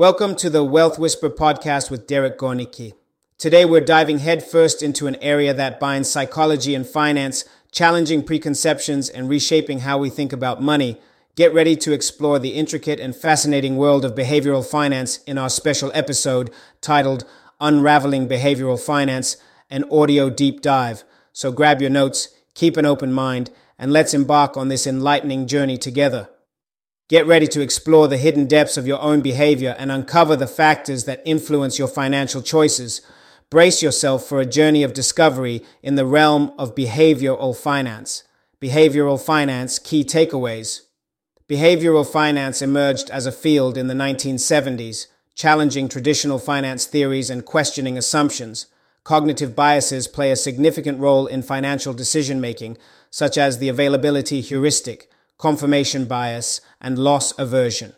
Welcome to the Wealth Whisper podcast with Derek Goneke. Today we're diving headfirst into an area that binds psychology and finance, challenging preconceptions and reshaping how we think about money. Get ready to explore the intricate and fascinating world of behavioral finance in our special episode titled Unraveling Behavioral Finance, an audio deep dive. So grab your notes, keep an open mind, and let's embark on this enlightening journey together. Get ready to explore the hidden depths of your own behavior and uncover the factors that influence your financial choices. Brace yourself for a journey of discovery in the realm of behavioral finance. Behavioral finance key takeaways. Behavioral finance emerged as a field in the 1970s, challenging traditional finance theories and questioning assumptions. Cognitive biases play a significant role in financial decision making, such as the availability heuristic confirmation bias, and loss aversion.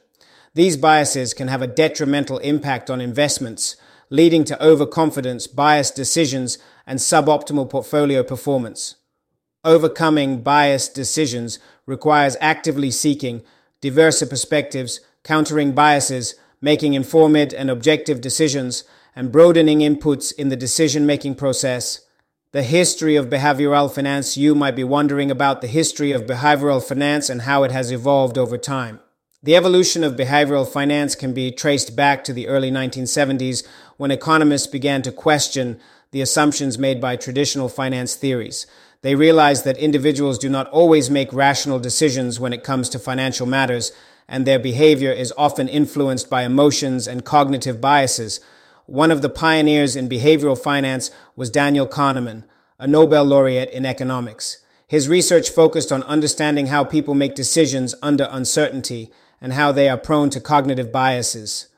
These biases can have a detrimental impact on investments, leading to overconfidence, biased decisions, and suboptimal portfolio performance. Overcoming biased decisions requires actively seeking diverse perspectives, countering biases, making informed and objective decisions, and broadening inputs in the decision making process the history of behavioral finance, you might be wondering about the history of behavioral finance and how it has evolved over time. The evolution of behavioral finance can be traced back to the early 1970s when economists began to question the assumptions made by traditional finance theories. They realized that individuals do not always make rational decisions when it comes to financial matters, and their behavior is often influenced by emotions and cognitive biases, one of the pioneers in behavioral finance was Daniel Kahneman, a Nobel laureate in economics. His research focused on understanding how people make decisions under uncertainty and how they are prone to cognitive biases.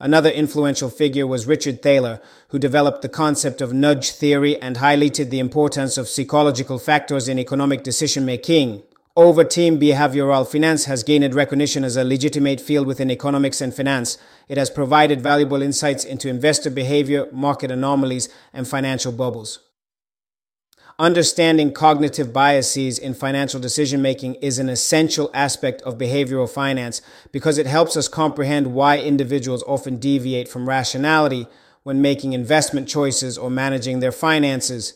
Another influential figure was Richard Thaler, who developed the concept of nudge theory and highlighted the importance of psychological factors in economic decision making. Over team behavioral finance has gained recognition as a legitimate field within economics and finance. It has provided valuable insights into investor behavior, market anomalies, and financial bubbles. Understanding cognitive biases in financial decision making is an essential aspect of behavioral finance because it helps us comprehend why individuals often deviate from rationality when making investment choices or managing their finances.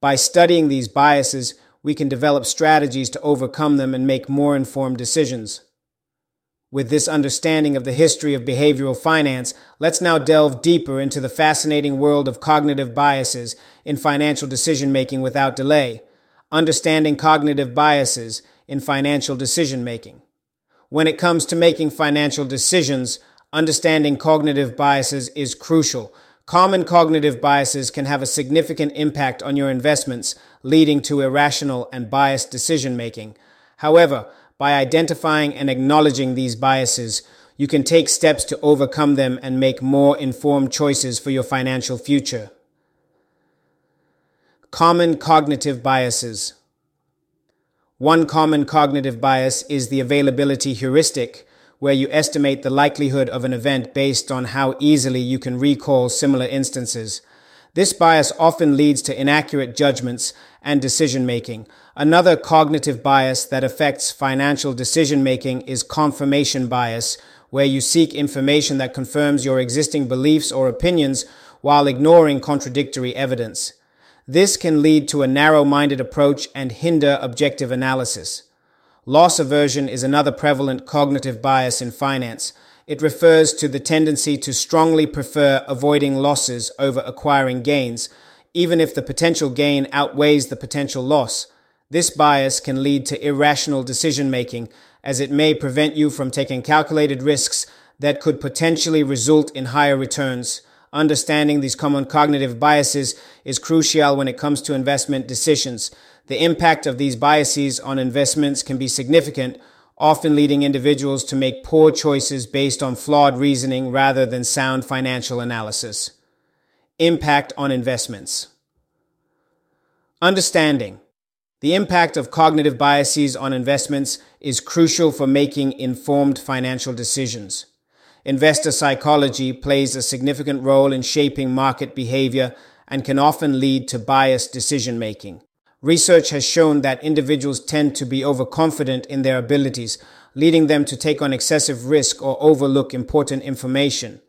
By studying these biases, we can develop strategies to overcome them and make more informed decisions. With this understanding of the history of behavioral finance, let's now delve deeper into the fascinating world of cognitive biases in financial decision making without delay. Understanding cognitive biases in financial decision making. When it comes to making financial decisions, understanding cognitive biases is crucial Common cognitive biases can have a significant impact on your investments, leading to irrational and biased decision making. However, by identifying and acknowledging these biases, you can take steps to overcome them and make more informed choices for your financial future. Common cognitive biases. One common cognitive bias is the availability heuristic, where you estimate the likelihood of an event based on how easily you can recall similar instances. This bias often leads to inaccurate judgments and decision making. Another cognitive bias that affects financial decision making is confirmation bias, where you seek information that confirms your existing beliefs or opinions while ignoring contradictory evidence. This can lead to a narrow minded approach and hinder objective analysis. Loss aversion is another prevalent cognitive bias in finance. It refers to the tendency to strongly prefer avoiding losses over acquiring gains, even if the potential gain outweighs the potential loss. This bias can lead to irrational decision making, as it may prevent you from taking calculated risks that could potentially result in higher returns. Understanding these common cognitive biases is crucial when it comes to investment decisions. The impact of these biases on investments can be significant, often leading individuals to make poor choices based on flawed reasoning rather than sound financial analysis. Impact on investments. Understanding. The impact of cognitive biases on investments is crucial for making informed financial decisions. Investor psychology plays a significant role in shaping market behavior and can often lead to biased decision making. Research has shown that individuals tend to be overconfident in their abilities, leading them to take on excessive risk or overlook important information.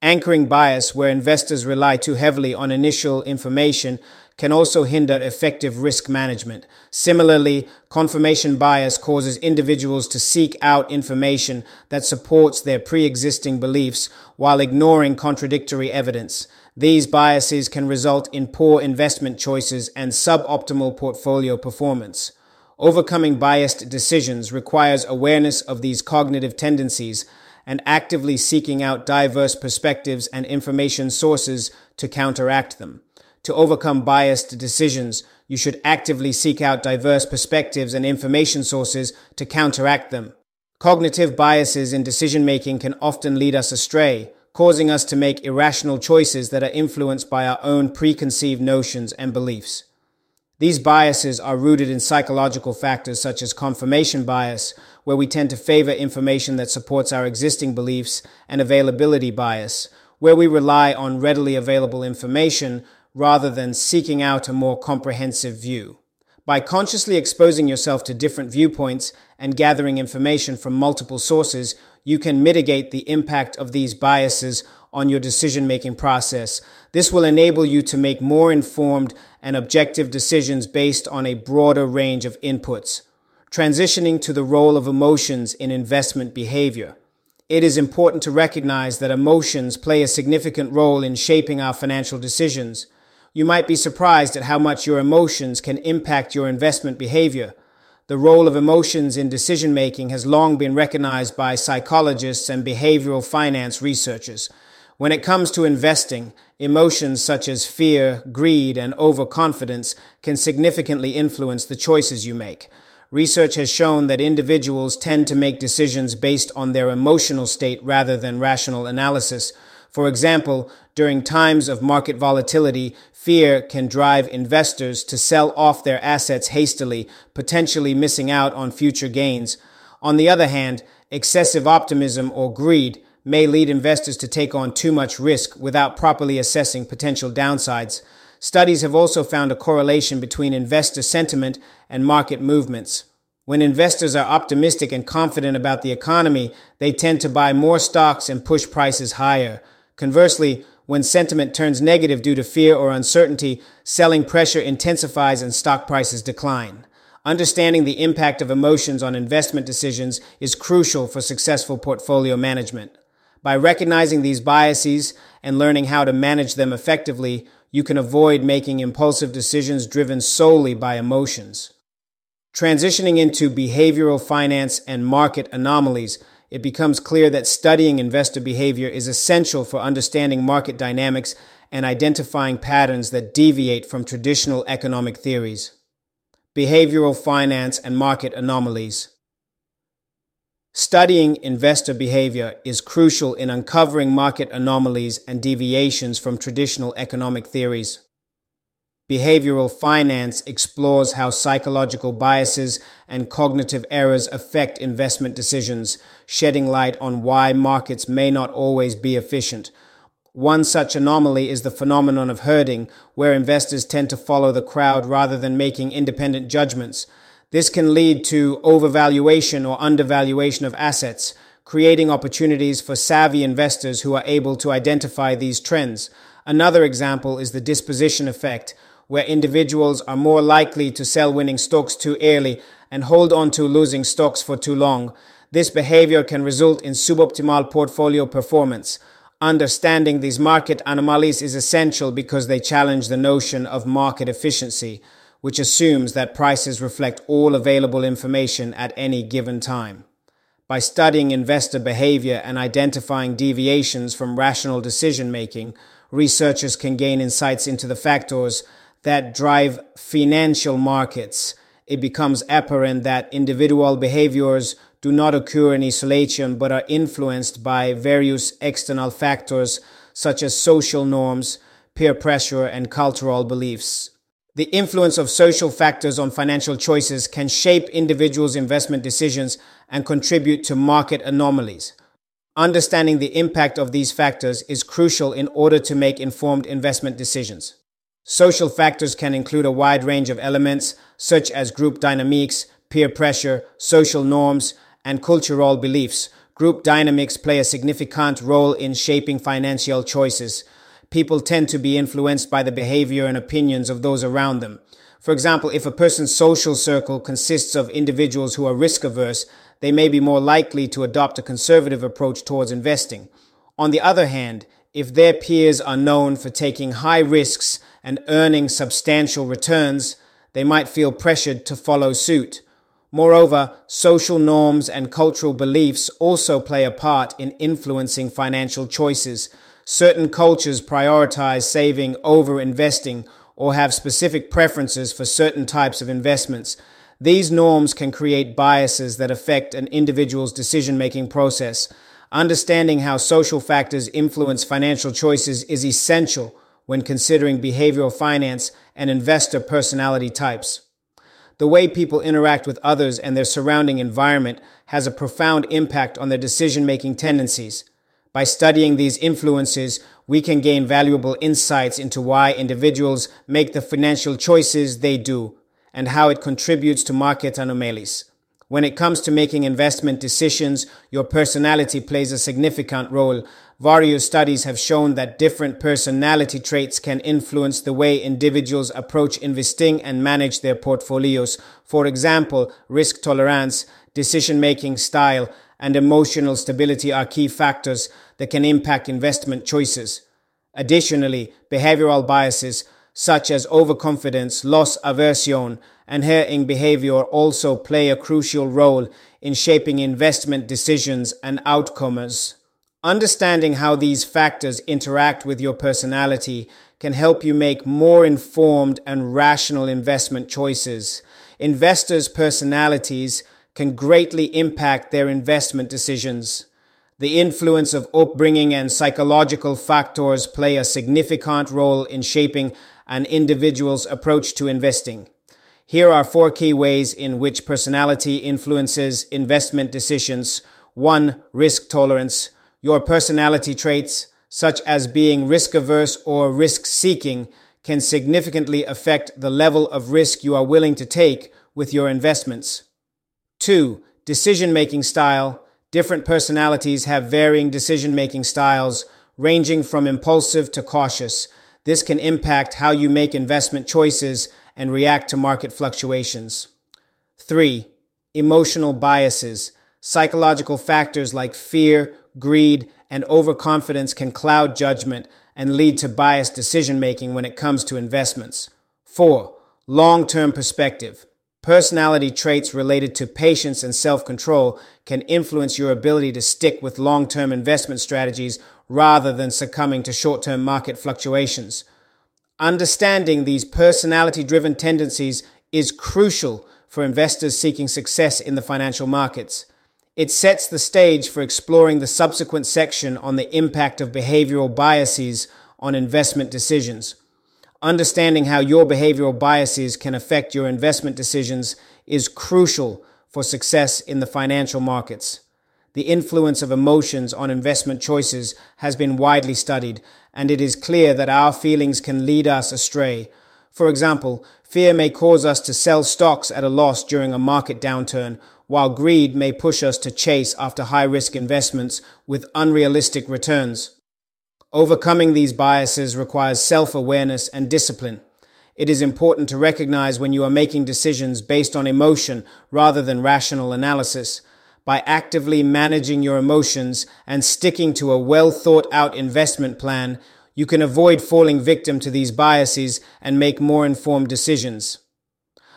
Anchoring bias, where investors rely too heavily on initial information, can also hinder effective risk management. Similarly, confirmation bias causes individuals to seek out information that supports their pre existing beliefs while ignoring contradictory evidence. These biases can result in poor investment choices and suboptimal portfolio performance. Overcoming biased decisions requires awareness of these cognitive tendencies and actively seeking out diverse perspectives and information sources to counteract them. To overcome biased decisions, you should actively seek out diverse perspectives and information sources to counteract them. Cognitive biases in decision making can often lead us astray, causing us to make irrational choices that are influenced by our own preconceived notions and beliefs. These biases are rooted in psychological factors such as confirmation bias, where we tend to favor information that supports our existing beliefs, and availability bias, where we rely on readily available information rather than seeking out a more comprehensive view. By consciously exposing yourself to different viewpoints and gathering information from multiple sources, you can mitigate the impact of these biases on your decision making process. This will enable you to make more informed and objective decisions based on a broader range of inputs. Transitioning to the role of emotions in investment behavior. It is important to recognize that emotions play a significant role in shaping our financial decisions. You might be surprised at how much your emotions can impact your investment behavior. The role of emotions in decision making has long been recognized by psychologists and behavioral finance researchers. When it comes to investing, emotions such as fear, greed, and overconfidence can significantly influence the choices you make. Research has shown that individuals tend to make decisions based on their emotional state rather than rational analysis. For example, during times of market volatility, fear can drive investors to sell off their assets hastily, potentially missing out on future gains. On the other hand, excessive optimism or greed may lead investors to take on too much risk without properly assessing potential downsides. Studies have also found a correlation between investor sentiment and market movements. When investors are optimistic and confident about the economy, they tend to buy more stocks and push prices higher. Conversely, when sentiment turns negative due to fear or uncertainty, selling pressure intensifies and stock prices decline. Understanding the impact of emotions on investment decisions is crucial for successful portfolio management. By recognizing these biases and learning how to manage them effectively, you can avoid making impulsive decisions driven solely by emotions. Transitioning into behavioral finance and market anomalies, it becomes clear that studying investor behavior is essential for understanding market dynamics and identifying patterns that deviate from traditional economic theories. Behavioral finance and market anomalies. Studying investor behavior is crucial in uncovering market anomalies and deviations from traditional economic theories. Behavioral finance explores how psychological biases and cognitive errors affect investment decisions, shedding light on why markets may not always be efficient. One such anomaly is the phenomenon of herding, where investors tend to follow the crowd rather than making independent judgments. This can lead to overvaluation or undervaluation of assets, creating opportunities for savvy investors who are able to identify these trends. Another example is the disposition effect, where individuals are more likely to sell winning stocks too early and hold on to losing stocks for too long. This behavior can result in suboptimal portfolio performance. Understanding these market anomalies is essential because they challenge the notion of market efficiency which assumes that prices reflect all available information at any given time. By studying investor behavior and identifying deviations from rational decision making, researchers can gain insights into the factors that drive financial markets. It becomes apparent that individual behaviors do not occur in isolation but are influenced by various external factors such as social norms, peer pressure, and cultural beliefs. The influence of social factors on financial choices can shape individuals' investment decisions and contribute to market anomalies. Understanding the impact of these factors is crucial in order to make informed investment decisions. Social factors can include a wide range of elements, such as group dynamics, peer pressure, social norms, and cultural beliefs. Group dynamics play a significant role in shaping financial choices. People tend to be influenced by the behavior and opinions of those around them. For example, if a person's social circle consists of individuals who are risk averse, they may be more likely to adopt a conservative approach towards investing. On the other hand, if their peers are known for taking high risks and earning substantial returns, they might feel pressured to follow suit. Moreover, social norms and cultural beliefs also play a part in influencing financial choices. Certain cultures prioritize saving over investing or have specific preferences for certain types of investments. These norms can create biases that affect an individual's decision making process. Understanding how social factors influence financial choices is essential when considering behavioral finance and investor personality types. The way people interact with others and their surrounding environment has a profound impact on their decision making tendencies. By studying these influences, we can gain valuable insights into why individuals make the financial choices they do and how it contributes to market anomalies. When it comes to making investment decisions, your personality plays a significant role. Various studies have shown that different personality traits can influence the way individuals approach investing and manage their portfolios. For example, risk tolerance, decision making style, and emotional stability are key factors that can impact investment choices. Additionally, behavioral biases such as overconfidence, loss aversion, and hedging behavior also play a crucial role in shaping investment decisions and outcomes. Understanding how these factors interact with your personality can help you make more informed and rational investment choices. Investors' personalities can greatly impact their investment decisions. The influence of upbringing and psychological factors play a significant role in shaping an individual's approach to investing. Here are four key ways in which personality influences investment decisions. One, risk tolerance. Your personality traits, such as being risk averse or risk seeking, can significantly affect the level of risk you are willing to take with your investments. Two, decision making style. Different personalities have varying decision making styles, ranging from impulsive to cautious. This can impact how you make investment choices and react to market fluctuations. Three, emotional biases. Psychological factors like fear, greed, and overconfidence can cloud judgment and lead to biased decision making when it comes to investments. Four, long term perspective. Personality traits related to patience and self control can influence your ability to stick with long term investment strategies rather than succumbing to short term market fluctuations. Understanding these personality driven tendencies is crucial for investors seeking success in the financial markets. It sets the stage for exploring the subsequent section on the impact of behavioral biases on investment decisions. Understanding how your behavioral biases can affect your investment decisions is crucial for success in the financial markets. The influence of emotions on investment choices has been widely studied, and it is clear that our feelings can lead us astray. For example, fear may cause us to sell stocks at a loss during a market downturn, while greed may push us to chase after high risk investments with unrealistic returns. Overcoming these biases requires self awareness and discipline. It is important to recognize when you are making decisions based on emotion rather than rational analysis by actively managing your emotions and sticking to a well thought out investment plan, you can avoid falling victim to these biases and make more informed decisions.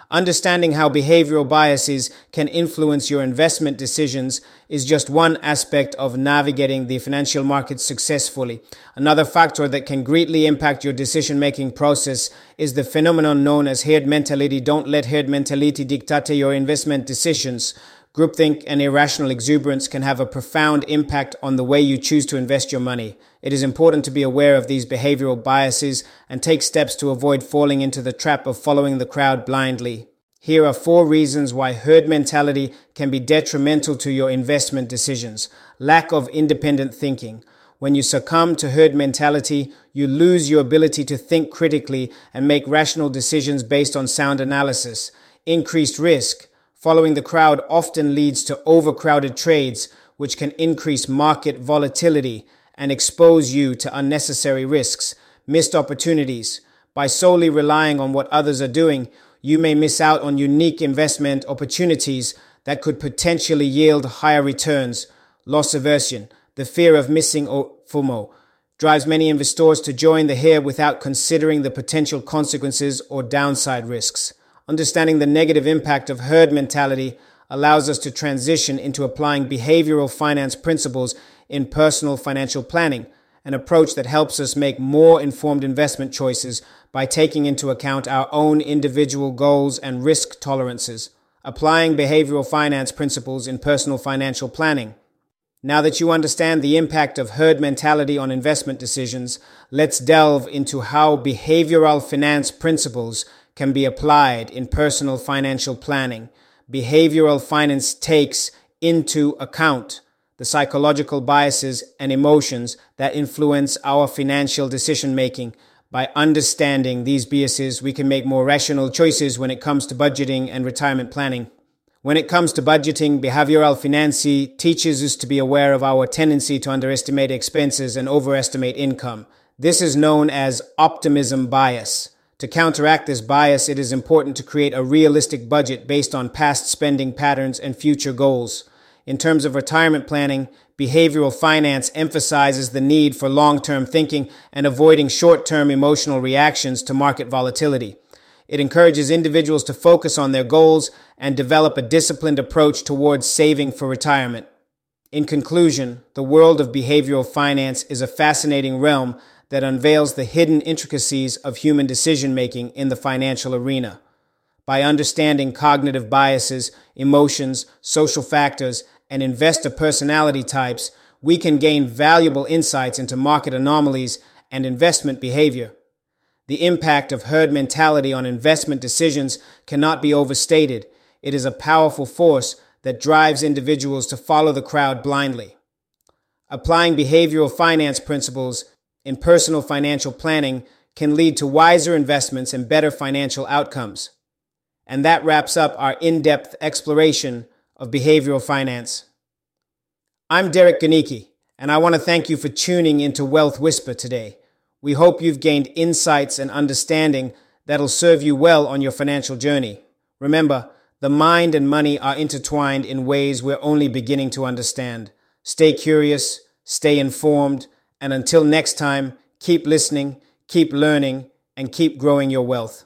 Understanding how behavioral biases can influence your investment decisions is just one aspect of navigating the financial markets successfully. Another factor that can greatly impact your decision making process is the phenomenon known as herd mentality. Don't let herd mentality dictate your investment decisions. Groupthink and irrational exuberance can have a profound impact on the way you choose to invest your money. It is important to be aware of these behavioral biases and take steps to avoid falling into the trap of following the crowd blindly. Here are four reasons why herd mentality can be detrimental to your investment decisions. Lack of independent thinking. When you succumb to herd mentality, you lose your ability to think critically and make rational decisions based on sound analysis. Increased risk. Following the crowd often leads to overcrowded trades, which can increase market volatility and expose you to unnecessary risks, missed opportunities. By solely relying on what others are doing, you may miss out on unique investment opportunities that could potentially yield higher returns. Loss aversion, the fear of missing FOMO, drives many investors to join the hare without considering the potential consequences or downside risks. Understanding the negative impact of herd mentality allows us to transition into applying behavioral finance principles in personal financial planning, an approach that helps us make more informed investment choices by taking into account our own individual goals and risk tolerances, applying behavioral finance principles in personal financial planning. Now that you understand the impact of herd mentality on investment decisions, let's delve into how behavioral finance principles can be applied in personal financial planning. Behavioral finance takes into account the psychological biases and emotions that influence our financial decision making. By understanding these biases, we can make more rational choices when it comes to budgeting and retirement planning. When it comes to budgeting, behavioral finance teaches us to be aware of our tendency to underestimate expenses and overestimate income. This is known as optimism bias. To counteract this bias, it is important to create a realistic budget based on past spending patterns and future goals. In terms of retirement planning, behavioral finance emphasizes the need for long term thinking and avoiding short term emotional reactions to market volatility. It encourages individuals to focus on their goals and develop a disciplined approach towards saving for retirement. In conclusion, the world of behavioral finance is a fascinating realm that unveils the hidden intricacies of human decision making in the financial arena. By understanding cognitive biases, emotions, social factors, and investor personality types, we can gain valuable insights into market anomalies and investment behavior. The impact of herd mentality on investment decisions cannot be overstated. It is a powerful force that drives individuals to follow the crowd blindly. Applying behavioral finance principles in personal financial planning can lead to wiser investments and better financial outcomes. And that wraps up our in depth exploration of behavioral finance. I'm Derek Goneke, and I want to thank you for tuning into Wealth Whisper today. We hope you've gained insights and understanding that'll serve you well on your financial journey. Remember, the mind and money are intertwined in ways we're only beginning to understand. Stay curious, stay informed, and until next time, keep listening, keep learning, and keep growing your wealth.